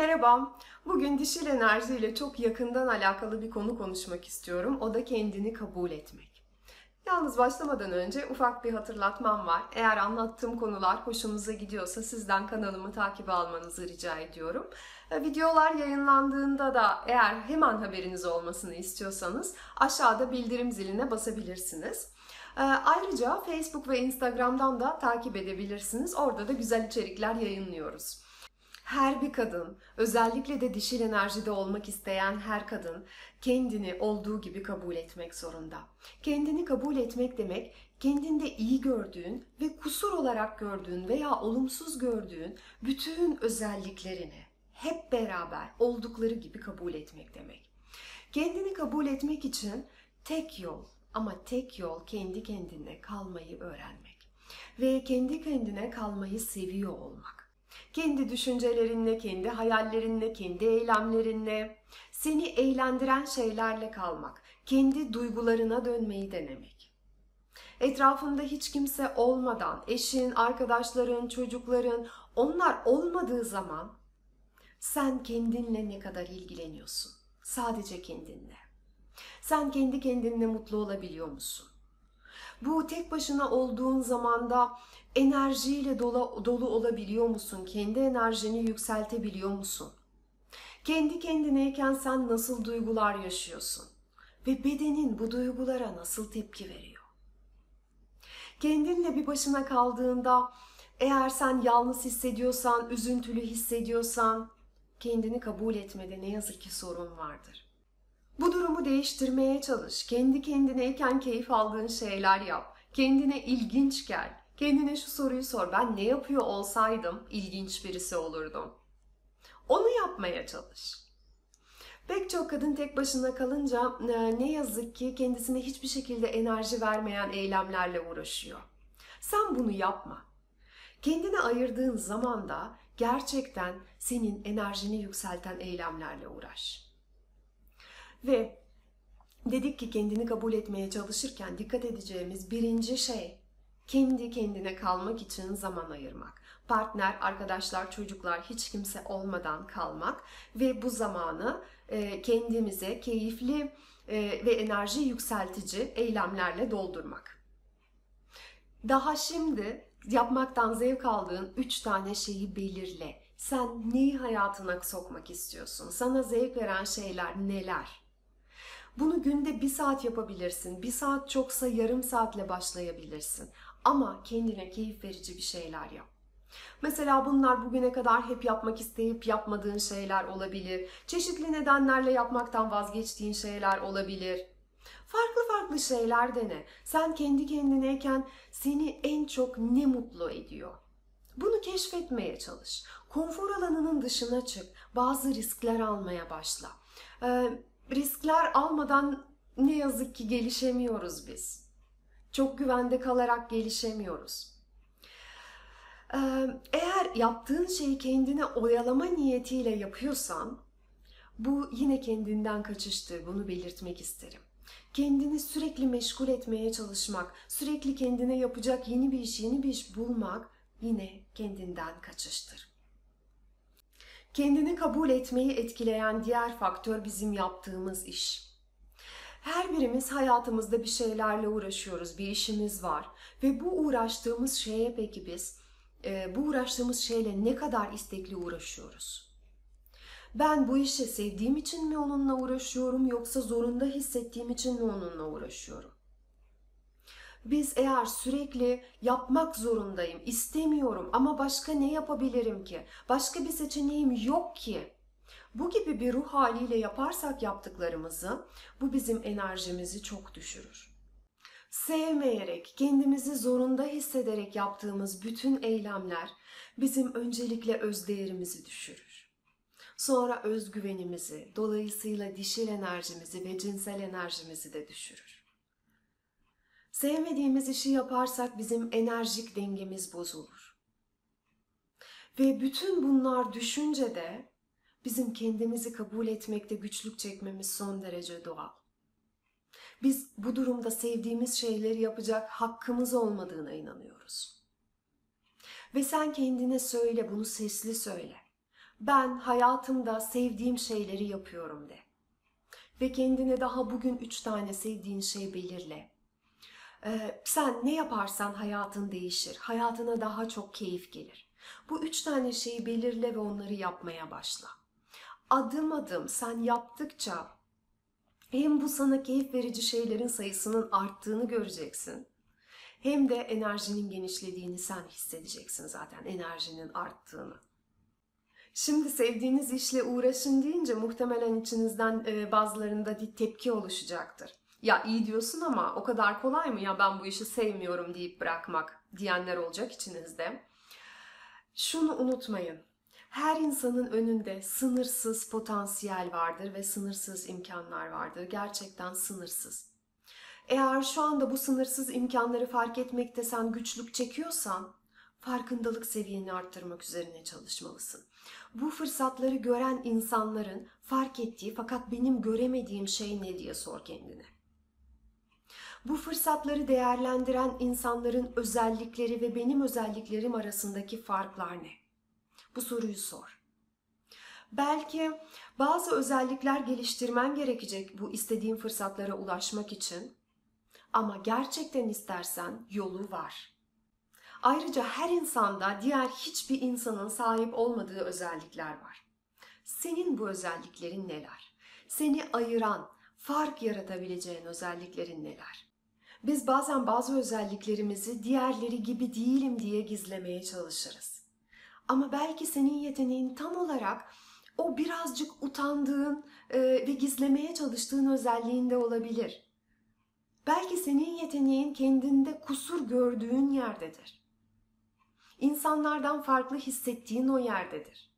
Merhaba, bugün dişil enerjiyle çok yakından alakalı bir konu konuşmak istiyorum. O da kendini kabul etmek. Yalnız başlamadan önce ufak bir hatırlatmam var. Eğer anlattığım konular hoşunuza gidiyorsa sizden kanalımı takip almanızı rica ediyorum. E, videolar yayınlandığında da eğer hemen haberiniz olmasını istiyorsanız aşağıda bildirim ziline basabilirsiniz. E, ayrıca Facebook ve Instagram'dan da takip edebilirsiniz. Orada da güzel içerikler yayınlıyoruz. Her bir kadın, özellikle de dişil enerjide olmak isteyen her kadın kendini olduğu gibi kabul etmek zorunda. Kendini kabul etmek demek kendinde iyi gördüğün ve kusur olarak gördüğün veya olumsuz gördüğün bütün özelliklerini hep beraber oldukları gibi kabul etmek demek. Kendini kabul etmek için tek yol ama tek yol kendi kendine kalmayı öğrenmek ve kendi kendine kalmayı seviyor olmak. Kendi düşüncelerinle, kendi hayallerinle, kendi eylemlerinle, seni eğlendiren şeylerle kalmak, kendi duygularına dönmeyi denemek. Etrafında hiç kimse olmadan, eşin, arkadaşların, çocukların, onlar olmadığı zaman sen kendinle ne kadar ilgileniyorsun? Sadece kendinle. Sen kendi kendinle mutlu olabiliyor musun? Bu tek başına olduğun zamanda enerjiyle dolu, dolu olabiliyor musun? Kendi enerjini yükseltebiliyor musun? Kendi kendineyken sen nasıl duygular yaşıyorsun? Ve bedenin bu duygulara nasıl tepki veriyor? Kendinle bir başına kaldığında eğer sen yalnız hissediyorsan, üzüntülü hissediyorsan kendini kabul etmede ne yazık ki sorun vardır. Bu durumu değiştirmeye çalış. Kendi kendineyken keyif aldığın şeyler yap. Kendine ilginç gel. Kendine şu soruyu sor. Ben ne yapıyor olsaydım ilginç birisi olurdum. Onu yapmaya çalış. Pek çok kadın tek başına kalınca e, ne yazık ki kendisine hiçbir şekilde enerji vermeyen eylemlerle uğraşıyor. Sen bunu yapma. Kendine ayırdığın zaman da gerçekten senin enerjini yükselten eylemlerle uğraş. Ve dedik ki kendini kabul etmeye çalışırken dikkat edeceğimiz birinci şey kendi kendine kalmak için zaman ayırmak. Partner, arkadaşlar, çocuklar hiç kimse olmadan kalmak ve bu zamanı e, kendimize keyifli e, ve enerji yükseltici eylemlerle doldurmak. Daha şimdi yapmaktan zevk aldığın üç tane şeyi belirle. Sen neyi hayatına sokmak istiyorsun? Sana zevk veren şeyler neler? Bunu günde bir saat yapabilirsin. Bir saat çoksa yarım saatle başlayabilirsin. Ama kendine keyif verici bir şeyler yap. Mesela bunlar bugüne kadar hep yapmak isteyip yapmadığın şeyler olabilir. Çeşitli nedenlerle yapmaktan vazgeçtiğin şeyler olabilir. Farklı farklı şeyler dene. Sen kendi kendineyken seni en çok ne mutlu ediyor? Bunu keşfetmeye çalış. Konfor alanının dışına çık. Bazı riskler almaya başla. Ee, riskler almadan ne yazık ki gelişemiyoruz biz. Çok güvende kalarak gelişemiyoruz. Eğer yaptığın şeyi kendine oyalama niyetiyle yapıyorsan bu yine kendinden kaçıştır. Bunu belirtmek isterim. Kendini sürekli meşgul etmeye çalışmak, sürekli kendine yapacak yeni bir iş, yeni bir iş bulmak yine kendinden kaçıştır. Kendini kabul etmeyi etkileyen diğer faktör bizim yaptığımız iş. Her birimiz hayatımızda bir şeylerle uğraşıyoruz, bir işimiz var ve bu uğraştığımız şeye peki biz e, bu uğraştığımız şeyle ne kadar istekli uğraşıyoruz? Ben bu işe sevdiğim için mi onunla uğraşıyorum yoksa zorunda hissettiğim için mi onunla uğraşıyorum? Biz eğer sürekli yapmak zorundayım, istemiyorum ama başka ne yapabilirim ki? Başka bir seçeneğim yok ki. Bu gibi bir ruh haliyle yaparsak yaptıklarımızı bu bizim enerjimizi çok düşürür. Sevmeyerek, kendimizi zorunda hissederek yaptığımız bütün eylemler bizim öncelikle özdeğerimizi düşürür. Sonra özgüvenimizi, dolayısıyla dişil enerjimizi ve cinsel enerjimizi de düşürür. Sevmediğimiz işi yaparsak bizim enerjik dengemiz bozulur. Ve bütün bunlar düşünce de bizim kendimizi kabul etmekte güçlük çekmemiz son derece doğal. Biz bu durumda sevdiğimiz şeyleri yapacak hakkımız olmadığına inanıyoruz. Ve sen kendine söyle, bunu sesli söyle. Ben hayatımda sevdiğim şeyleri yapıyorum de. Ve kendine daha bugün üç tane sevdiğin şey belirle. Ee, sen ne yaparsan hayatın değişir. Hayatına daha çok keyif gelir. Bu üç tane şeyi belirle ve onları yapmaya başla. Adım adım sen yaptıkça hem bu sana keyif verici şeylerin sayısının arttığını göreceksin. Hem de enerjinin genişlediğini sen hissedeceksin zaten enerjinin arttığını. Şimdi sevdiğiniz işle uğraşın deyince muhtemelen içinizden e, bazılarında bir tepki oluşacaktır. Ya iyi diyorsun ama o kadar kolay mı ya ben bu işi sevmiyorum deyip bırakmak diyenler olacak içinizde. Şunu unutmayın. Her insanın önünde sınırsız potansiyel vardır ve sınırsız imkanlar vardır. Gerçekten sınırsız. Eğer şu anda bu sınırsız imkanları fark etmekte sen güçlük çekiyorsan, farkındalık seviyeni arttırmak üzerine çalışmalısın. Bu fırsatları gören insanların fark ettiği fakat benim göremediğim şey ne diye sor kendine. Bu fırsatları değerlendiren insanların özellikleri ve benim özelliklerim arasındaki farklar ne? Bu soruyu sor. Belki bazı özellikler geliştirmen gerekecek bu istediğin fırsatlara ulaşmak için. Ama gerçekten istersen yolu var. Ayrıca her insanda diğer hiçbir insanın sahip olmadığı özellikler var. Senin bu özelliklerin neler? Seni ayıran, fark yaratabileceğin özelliklerin neler? Biz bazen bazı özelliklerimizi diğerleri gibi değilim diye gizlemeye çalışırız. Ama belki senin yeteneğin tam olarak o birazcık utandığın e, ve gizlemeye çalıştığın özelliğinde olabilir. Belki senin yeteneğin kendinde kusur gördüğün yerdedir. İnsanlardan farklı hissettiğin o yerdedir.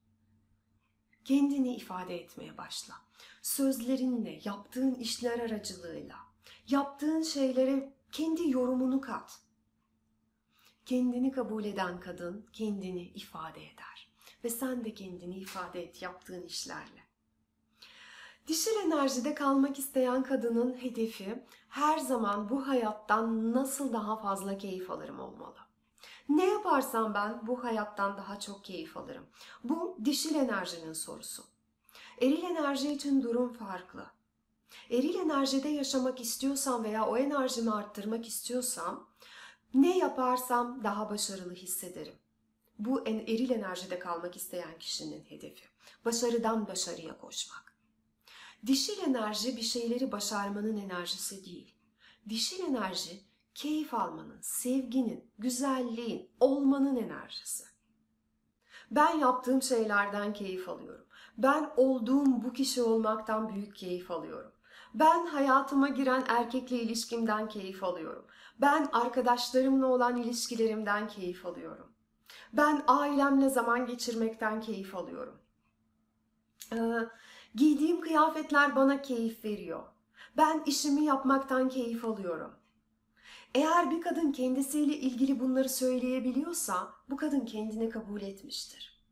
Kendini ifade etmeye başla. Sözlerinle, yaptığın işler aracılığıyla, yaptığın şeylere kendi yorumunu kat. Kendini kabul eden kadın kendini ifade eder ve sen de kendini ifade et yaptığın işlerle. Dişil enerjide kalmak isteyen kadının hedefi her zaman bu hayattan nasıl daha fazla keyif alırım olmalı. Ne yaparsam ben bu hayattan daha çok keyif alırım. Bu dişil enerjinin sorusu. Eril enerji için durum farklı. Eril enerjide yaşamak istiyorsam veya o enerjimi arttırmak istiyorsam ne yaparsam daha başarılı hissederim. Bu en eril enerjide kalmak isteyen kişinin hedefi. Başarıdan başarıya koşmak. Dişil enerji bir şeyleri başarmanın enerjisi değil. Dişil enerji keyif almanın, sevginin, güzelliğin, olmanın enerjisi. Ben yaptığım şeylerden keyif alıyorum. Ben olduğum bu kişi olmaktan büyük keyif alıyorum. Ben hayatıma giren erkekle ilişkimden keyif alıyorum. Ben arkadaşlarımla olan ilişkilerimden keyif alıyorum. Ben ailemle zaman geçirmekten keyif alıyorum. Ee, giydiğim kıyafetler bana keyif veriyor. Ben işimi yapmaktan keyif alıyorum. Eğer bir kadın kendisiyle ilgili bunları söyleyebiliyorsa bu kadın kendini kabul etmiştir.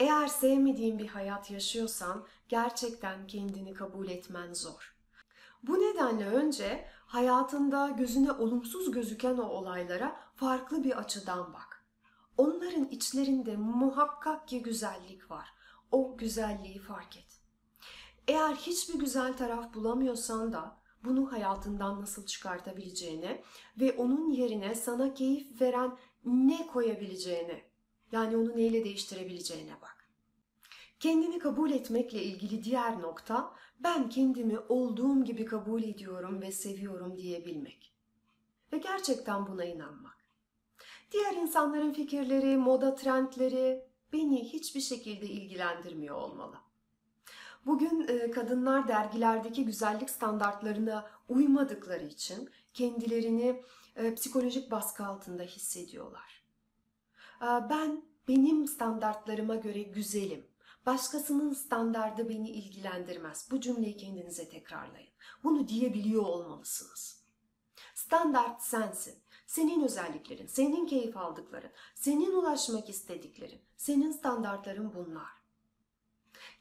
Eğer sevmediğin bir hayat yaşıyorsan gerçekten kendini kabul etmen zor. Bu nedenle önce hayatında gözüne olumsuz gözüken o olaylara farklı bir açıdan bak. Onların içlerinde muhakkak ki güzellik var. O güzelliği fark et. Eğer hiçbir güzel taraf bulamıyorsan da bunu hayatından nasıl çıkartabileceğine ve onun yerine sana keyif veren ne koyabileceğine yani onu neyle değiştirebileceğine bak. Kendini kabul etmekle ilgili diğer nokta ben kendimi olduğum gibi kabul ediyorum ve seviyorum diyebilmek. Ve gerçekten buna inanmak. Diğer insanların fikirleri, moda trendleri beni hiçbir şekilde ilgilendirmiyor olmalı. Bugün e, kadınlar dergilerdeki güzellik standartlarına uymadıkları için kendilerini e, psikolojik baskı altında hissediyorlar. E, ben benim standartlarıma göre güzelim. Başkasının standardı beni ilgilendirmez. Bu cümleyi kendinize tekrarlayın. Bunu diyebiliyor olmalısınız. Standart sensin. Senin özelliklerin, senin keyif aldıkların, senin ulaşmak istediklerin, senin standartların bunlar.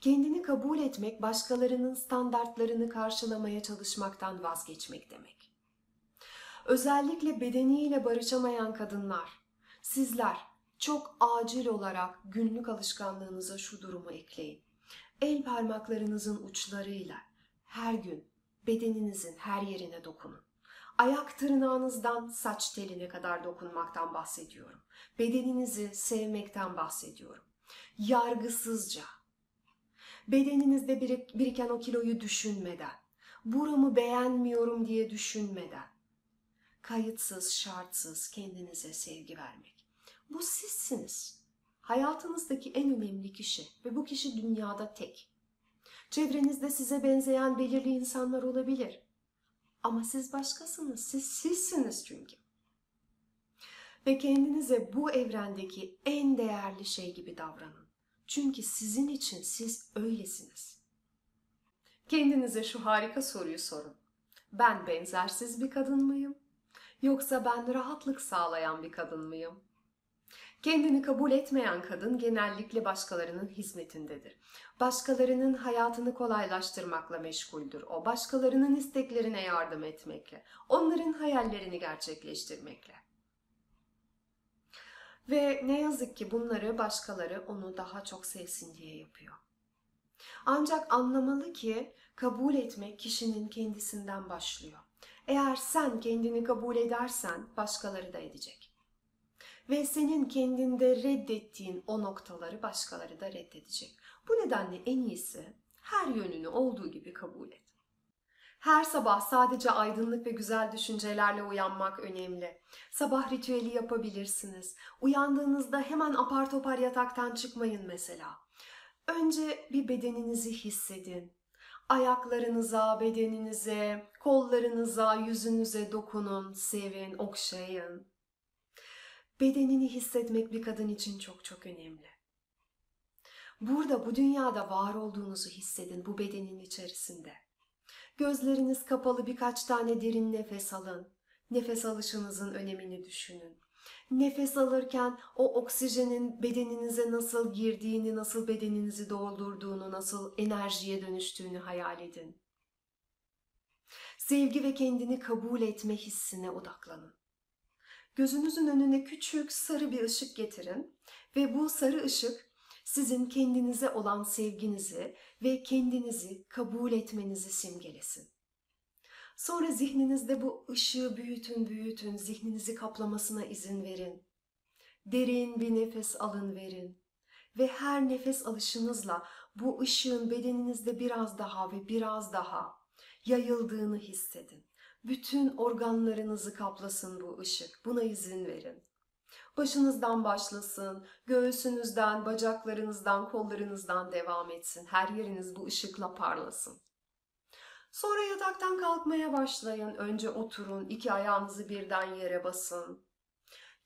Kendini kabul etmek başkalarının standartlarını karşılamaya çalışmaktan vazgeçmek demek. Özellikle bedeniyle barışamayan kadınlar, sizler çok acil olarak günlük alışkanlığınıza şu durumu ekleyin. El parmaklarınızın uçlarıyla her gün bedeninizin her yerine dokunun. Ayak tırnağınızdan saç teline kadar dokunmaktan bahsediyorum. Bedeninizi sevmekten bahsediyorum. Yargısızca, bedeninizde biriken o kiloyu düşünmeden, buramı beğenmiyorum diye düşünmeden, kayıtsız, şartsız kendinize sevgi vermek. Bu sizsiniz. Hayatınızdaki en önemli kişi ve bu kişi dünyada tek. Çevrenizde size benzeyen belirli insanlar olabilir. Ama siz başkasınız. Siz sizsiniz çünkü. Ve kendinize bu evrendeki en değerli şey gibi davranın. Çünkü sizin için siz öylesiniz. Kendinize şu harika soruyu sorun. Ben benzersiz bir kadın mıyım? Yoksa ben rahatlık sağlayan bir kadın mıyım? Kendini kabul etmeyen kadın genellikle başkalarının hizmetindedir. Başkalarının hayatını kolaylaştırmakla meşguldür. O başkalarının isteklerine yardım etmekle, onların hayallerini gerçekleştirmekle. Ve ne yazık ki bunları başkaları onu daha çok sevsin diye yapıyor. Ancak anlamalı ki kabul etmek kişinin kendisinden başlıyor. Eğer sen kendini kabul edersen başkaları da edecek. Ve senin kendinde reddettiğin o noktaları başkaları da reddedecek. Bu nedenle en iyisi her yönünü olduğu gibi kabul et. Her sabah sadece aydınlık ve güzel düşüncelerle uyanmak önemli. Sabah ritüeli yapabilirsiniz. Uyandığınızda hemen apar topar yataktan çıkmayın mesela. Önce bir bedeninizi hissedin. Ayaklarınıza, bedeninize, kollarınıza, yüzünüze dokunun, sevin, okşayın. Bedenini hissetmek bir kadın için çok çok önemli. Burada bu dünyada var olduğunuzu hissedin bu bedenin içerisinde. Gözleriniz kapalı birkaç tane derin nefes alın. Nefes alışınızın önemini düşünün. Nefes alırken o oksijenin bedeninize nasıl girdiğini, nasıl bedeninizi doldurduğunu, nasıl enerjiye dönüştüğünü hayal edin. Sevgi ve kendini kabul etme hissine odaklanın. Gözünüzün önüne küçük sarı bir ışık getirin ve bu sarı ışık sizin kendinize olan sevginizi ve kendinizi kabul etmenizi simgelesin. Sonra zihninizde bu ışığı büyütün büyütün, zihninizi kaplamasına izin verin. Derin bir nefes alın verin. Ve her nefes alışınızla bu ışığın bedeninizde biraz daha ve biraz daha yayıldığını hissedin. Bütün organlarınızı kaplasın bu ışık. Buna izin verin. Başınızdan başlasın, göğsünüzden, bacaklarınızdan, kollarınızdan devam etsin. Her yeriniz bu ışıkla parlasın. Sonra yataktan kalkmaya başlayın. Önce oturun, iki ayağınızı birden yere basın.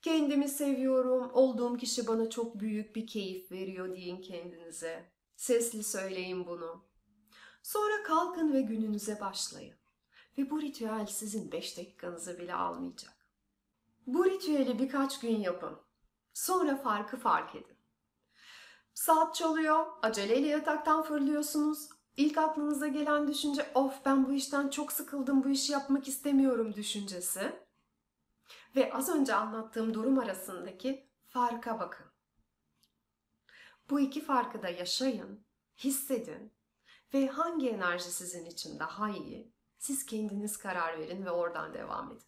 Kendimi seviyorum, olduğum kişi bana çok büyük bir keyif veriyor deyin kendinize. Sesli söyleyin bunu. Sonra kalkın ve gününüze başlayın. Ve bu ritüel sizin 5 dakikanızı bile almayacak. Bu ritüeli birkaç gün yapın. Sonra farkı fark edin. Saat çalıyor, aceleyle yataktan fırlıyorsunuz. İlk aklınıza gelen düşünce of ben bu işten çok sıkıldım, bu işi yapmak istemiyorum düşüncesi. Ve az önce anlattığım durum arasındaki farka bakın. Bu iki farkı da yaşayın, hissedin ve hangi enerji sizin için daha iyi siz kendiniz karar verin ve oradan devam edin.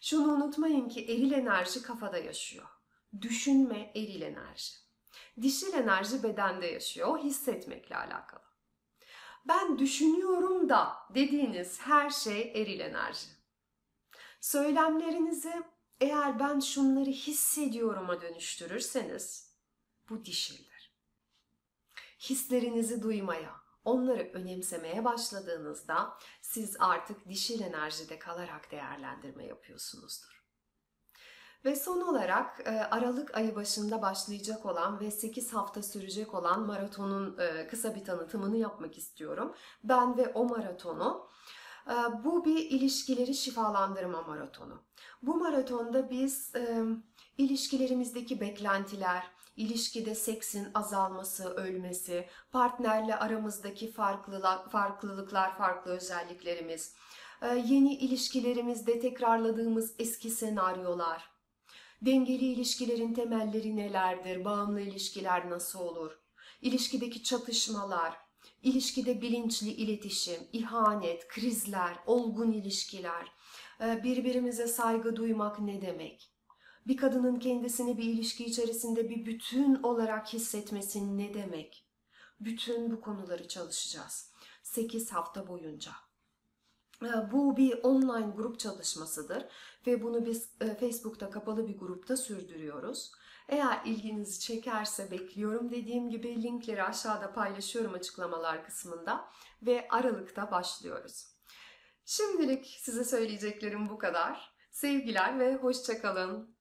Şunu unutmayın ki eril enerji kafada yaşıyor. Düşünme eril enerji. Dişil enerji bedende yaşıyor. O hissetmekle alakalı. Ben düşünüyorum da dediğiniz her şey eril enerji. Söylemlerinizi eğer ben şunları hissediyorum'a dönüştürürseniz bu dişildir. Hislerinizi duymaya, onları önemsemeye başladığınızda siz artık dişil enerjide kalarak değerlendirme yapıyorsunuzdur. Ve son olarak e, Aralık ayı başında başlayacak olan ve 8 hafta sürecek olan maratonun e, kısa bir tanıtımını yapmak istiyorum. Ben ve o maratonu e, bu bir ilişkileri şifalandırma maratonu. Bu maratonda biz ilişkilerimizdeki beklentiler, ilişkide seksin azalması, ölmesi, partnerle aramızdaki farklılıklar, farklı özelliklerimiz, yeni ilişkilerimizde tekrarladığımız eski senaryolar, Dengeli ilişkilerin temelleri nelerdir? Bağımlı ilişkiler nasıl olur? İlişkideki çatışmalar, ilişkide bilinçli iletişim, ihanet, krizler, olgun ilişkiler, e, birbirimize saygı duymak ne demek? Bir kadının kendisini bir ilişki içerisinde bir bütün olarak hissetmesi ne demek? Bütün bu konuları çalışacağız. 8 hafta boyunca. E, Bu bir online grup çalışmasıdır ve bunu biz e, Facebook'ta kapalı bir grupta sürdürüyoruz. Eğer ilginizi çekerse bekliyorum dediğim gibi linkleri aşağıda paylaşıyorum açıklamalar kısmında ve Aralık'ta başlıyoruz. Şimdilik size söyleyeceklerim bu kadar. Sevgiler ve hoşçakalın.